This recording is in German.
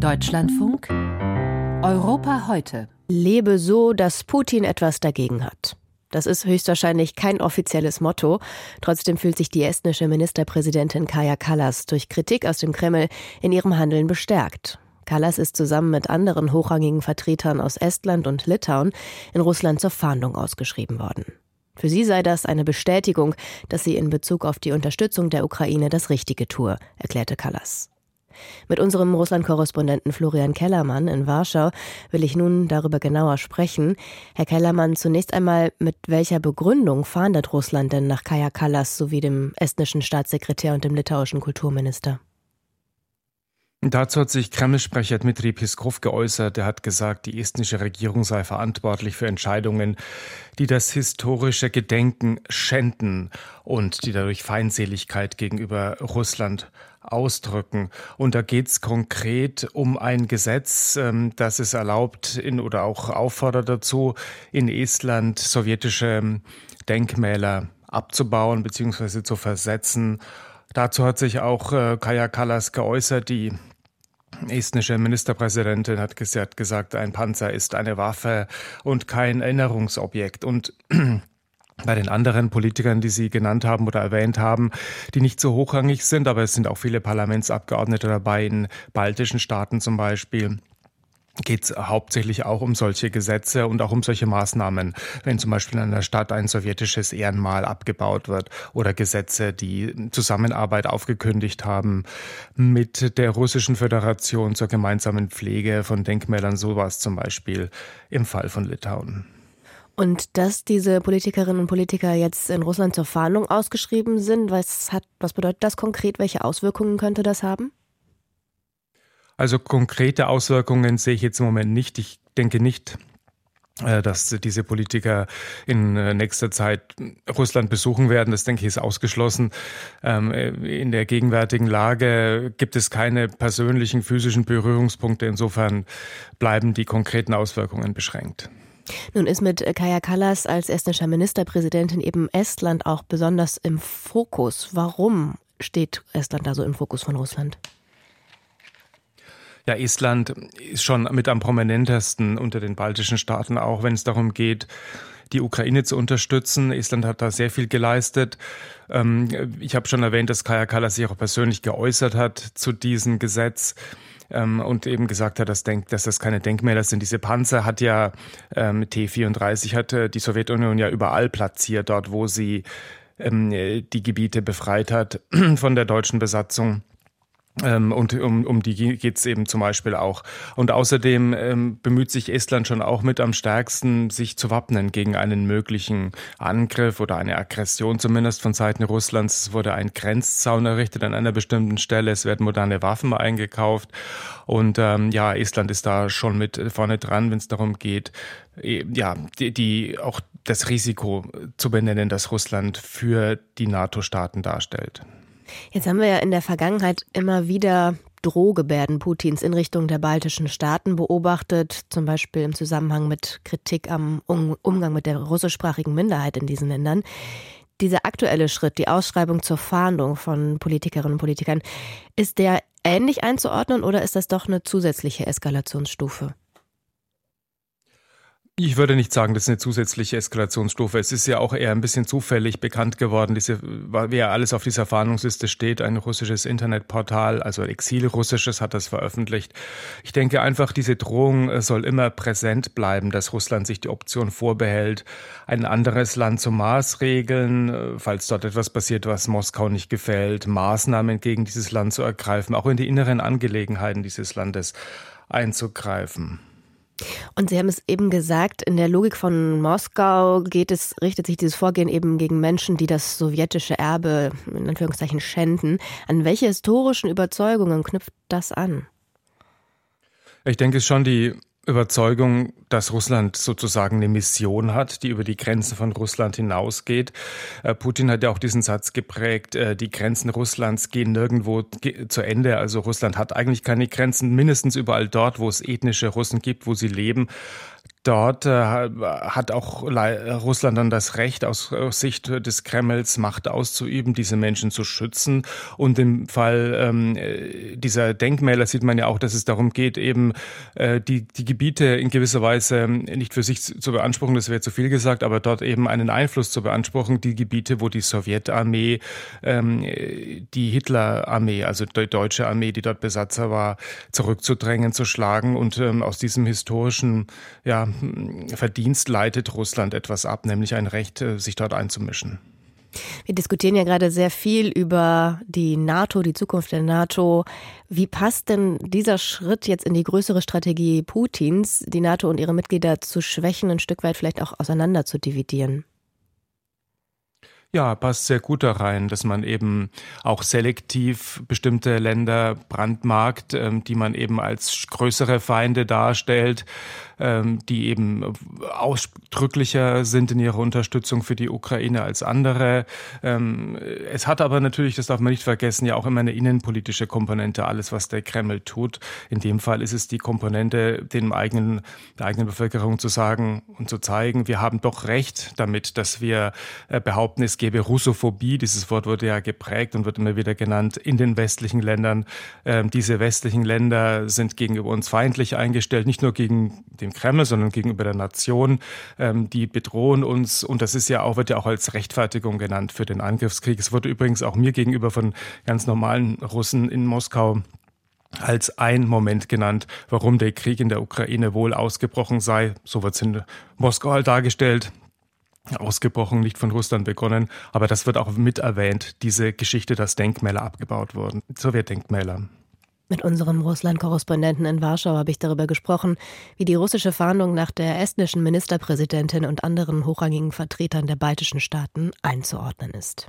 Deutschlandfunk Europa heute. Lebe so, dass Putin etwas dagegen hat. Das ist höchstwahrscheinlich kein offizielles Motto. Trotzdem fühlt sich die estnische Ministerpräsidentin Kaja Kallas durch Kritik aus dem Kreml in ihrem Handeln bestärkt. Kallas ist zusammen mit anderen hochrangigen Vertretern aus Estland und Litauen in Russland zur Fahndung ausgeschrieben worden. Für sie sei das eine Bestätigung, dass sie in Bezug auf die Unterstützung der Ukraine das Richtige tue, erklärte Kallas. Mit unserem Russland-Korrespondenten Florian Kellermann in Warschau will ich nun darüber genauer sprechen. Herr Kellermann, zunächst einmal, mit welcher Begründung fahndet Russland denn nach Kaja Kallas sowie dem estnischen Staatssekretär und dem litauischen Kulturminister? Dazu hat sich Kreml-Sprecher Dmitri Peskov geäußert. Er hat gesagt, die estnische Regierung sei verantwortlich für Entscheidungen, die das historische Gedenken schänden und die dadurch Feindseligkeit gegenüber Russland ausdrücken. Und da geht es konkret um ein Gesetz, ähm, das es erlaubt in, oder auch auffordert dazu, in Estland sowjetische Denkmäler abzubauen bzw. zu versetzen. Dazu hat sich auch äh, Kaya Kallas geäußert, die estnische Ministerpräsidentin hat gesagt, ein Panzer ist eine Waffe und kein Erinnerungsobjekt. Und bei den anderen Politikern, die Sie genannt haben oder erwähnt haben, die nicht so hochrangig sind, aber es sind auch viele Parlamentsabgeordnete dabei, in baltischen Staaten zum Beispiel geht es hauptsächlich auch um solche Gesetze und auch um solche Maßnahmen, wenn zum Beispiel in einer Stadt ein sowjetisches Ehrenmal abgebaut wird oder Gesetze, die Zusammenarbeit aufgekündigt haben mit der Russischen Föderation zur gemeinsamen Pflege von Denkmälern, sowas zum Beispiel im Fall von Litauen. Und dass diese Politikerinnen und Politiker jetzt in Russland zur Fahndung ausgeschrieben sind, was, hat, was bedeutet das konkret? Welche Auswirkungen könnte das haben? Also konkrete Auswirkungen sehe ich jetzt im Moment nicht. Ich denke nicht, äh, dass diese Politiker in äh, nächster Zeit Russland besuchen werden. Das denke ich ist ausgeschlossen. Ähm, äh, in der gegenwärtigen Lage gibt es keine persönlichen physischen Berührungspunkte. Insofern bleiben die konkreten Auswirkungen beschränkt. Nun ist mit Kaja Kallas als estnischer Ministerpräsidentin eben Estland auch besonders im Fokus. Warum steht Estland da so im Fokus von Russland? Ja, Estland ist schon mit am prominentesten unter den baltischen Staaten, auch wenn es darum geht, die Ukraine zu unterstützen. Estland hat da sehr viel geleistet. Ähm, ich habe schon erwähnt, dass Kaya Kallas sich auch persönlich geäußert hat zu diesem Gesetz ähm, und eben gesagt hat, dass, denk, dass das keine Denkmäler sind. Diese Panzer hat ja ähm, T-34 hat die Sowjetunion ja überall platziert, dort wo sie die Gebiete befreit hat von der deutschen Besatzung. Ähm, und um, um die geht es eben zum Beispiel auch. Und außerdem ähm, bemüht sich Estland schon auch mit am stärksten, sich zu wappnen gegen einen möglichen Angriff oder eine Aggression zumindest von Seiten Russlands. Es wurde ein Grenzzaun errichtet an einer bestimmten Stelle. Es werden moderne Waffen eingekauft. Und ähm, ja, Estland ist da schon mit vorne dran, wenn es darum geht, e, ja, die, die auch das Risiko zu benennen, das Russland für die NATO-Staaten darstellt. Jetzt haben wir ja in der Vergangenheit immer wieder Drohgebärden Putins in Richtung der baltischen Staaten beobachtet, zum Beispiel im Zusammenhang mit Kritik am Umgang mit der russischsprachigen Minderheit in diesen Ländern. Dieser aktuelle Schritt, die Ausschreibung zur Fahndung von Politikerinnen und Politikern, ist der ähnlich einzuordnen oder ist das doch eine zusätzliche Eskalationsstufe? Ich würde nicht sagen, das ist eine zusätzliche Eskalationsstufe. Es ist ja auch eher ein bisschen zufällig bekannt geworden, diese, wer alles auf dieser Fahndungsliste steht. Ein russisches Internetportal, also Exil-Russisches, hat das veröffentlicht. Ich denke einfach, diese Drohung äh, soll immer präsent bleiben, dass Russland sich die Option vorbehält, ein anderes Land zu maßregeln, äh, falls dort etwas passiert, was Moskau nicht gefällt, Maßnahmen gegen dieses Land zu ergreifen, auch in die inneren Angelegenheiten dieses Landes einzugreifen. Und Sie haben es eben gesagt, in der Logik von Moskau geht es, richtet sich dieses Vorgehen eben gegen Menschen, die das sowjetische Erbe in Anführungszeichen schänden. An welche historischen Überzeugungen knüpft das an? Ich denke, es ist schon die Überzeugung, dass Russland sozusagen eine Mission hat, die über die Grenzen von Russland hinausgeht. Äh, Putin hat ja auch diesen Satz geprägt, äh, die Grenzen Russlands gehen nirgendwo zu Ende. Also Russland hat eigentlich keine Grenzen, mindestens überall dort, wo es ethnische Russen gibt, wo sie leben. Dort äh, hat auch Russland dann das Recht, aus Sicht des Kremls Macht auszuüben, diese Menschen zu schützen. Und im Fall ähm, dieser Denkmäler sieht man ja auch, dass es darum geht, eben äh, die, die Gebiete in gewisser Weise nicht für sich zu beanspruchen, das wäre zu viel gesagt, aber dort eben einen Einfluss zu beanspruchen, die Gebiete, wo die Sowjetarmee, ähm, die Hitlerarmee, also die deutsche Armee, die dort Besatzer war, zurückzudrängen, zu schlagen und ähm, aus diesem historischen ja, Verdienst leitet Russland etwas ab, nämlich ein Recht, äh, sich dort einzumischen. Wir diskutieren ja gerade sehr viel über die NATO, die Zukunft der NATO. Wie passt denn dieser Schritt jetzt in die größere Strategie Putins, die NATO und ihre Mitglieder zu schwächen, ein Stück weit vielleicht auch auseinander zu dividieren? Ja, passt sehr gut da rein, dass man eben auch selektiv bestimmte Länder brandmarkt, ähm, die man eben als größere Feinde darstellt, die eben ausdrücklicher sind in ihrer Unterstützung für die Ukraine als andere. Ähm, es hat aber natürlich, das darf man nicht vergessen, ja auch immer eine innenpolitische Komponente, alles, was der Kreml tut. In dem Fall ist es die Komponente, dem eigenen, der eigenen Bevölkerung zu sagen und zu zeigen, wir haben doch recht damit, dass wir äh, behaupten, es gäbe Russophobie. Dieses Wort wurde ja geprägt und wird immer wieder genannt in den westlichen Ländern. Ähm, diese westlichen Länder sind gegenüber uns feindlich eingestellt, nicht nur gegen den Kreml, sondern gegenüber der Nation. Ähm, die bedrohen uns und das ist ja auch, wird ja auch als Rechtfertigung genannt für den Angriffskrieg. Es wurde übrigens auch mir gegenüber von ganz normalen Russen in Moskau als ein Moment genannt, warum der Krieg in der Ukraine wohl ausgebrochen sei. So wird es in Moskau halt dargestellt ausgebrochen, nicht von Russland begonnen. Aber das wird auch mit erwähnt, diese Geschichte, dass Denkmäler abgebaut wurden, Sowjetdenkmäler. Mit unserem Russland-Korrespondenten in Warschau habe ich darüber gesprochen, wie die russische Fahndung nach der estnischen Ministerpräsidentin und anderen hochrangigen Vertretern der baltischen Staaten einzuordnen ist.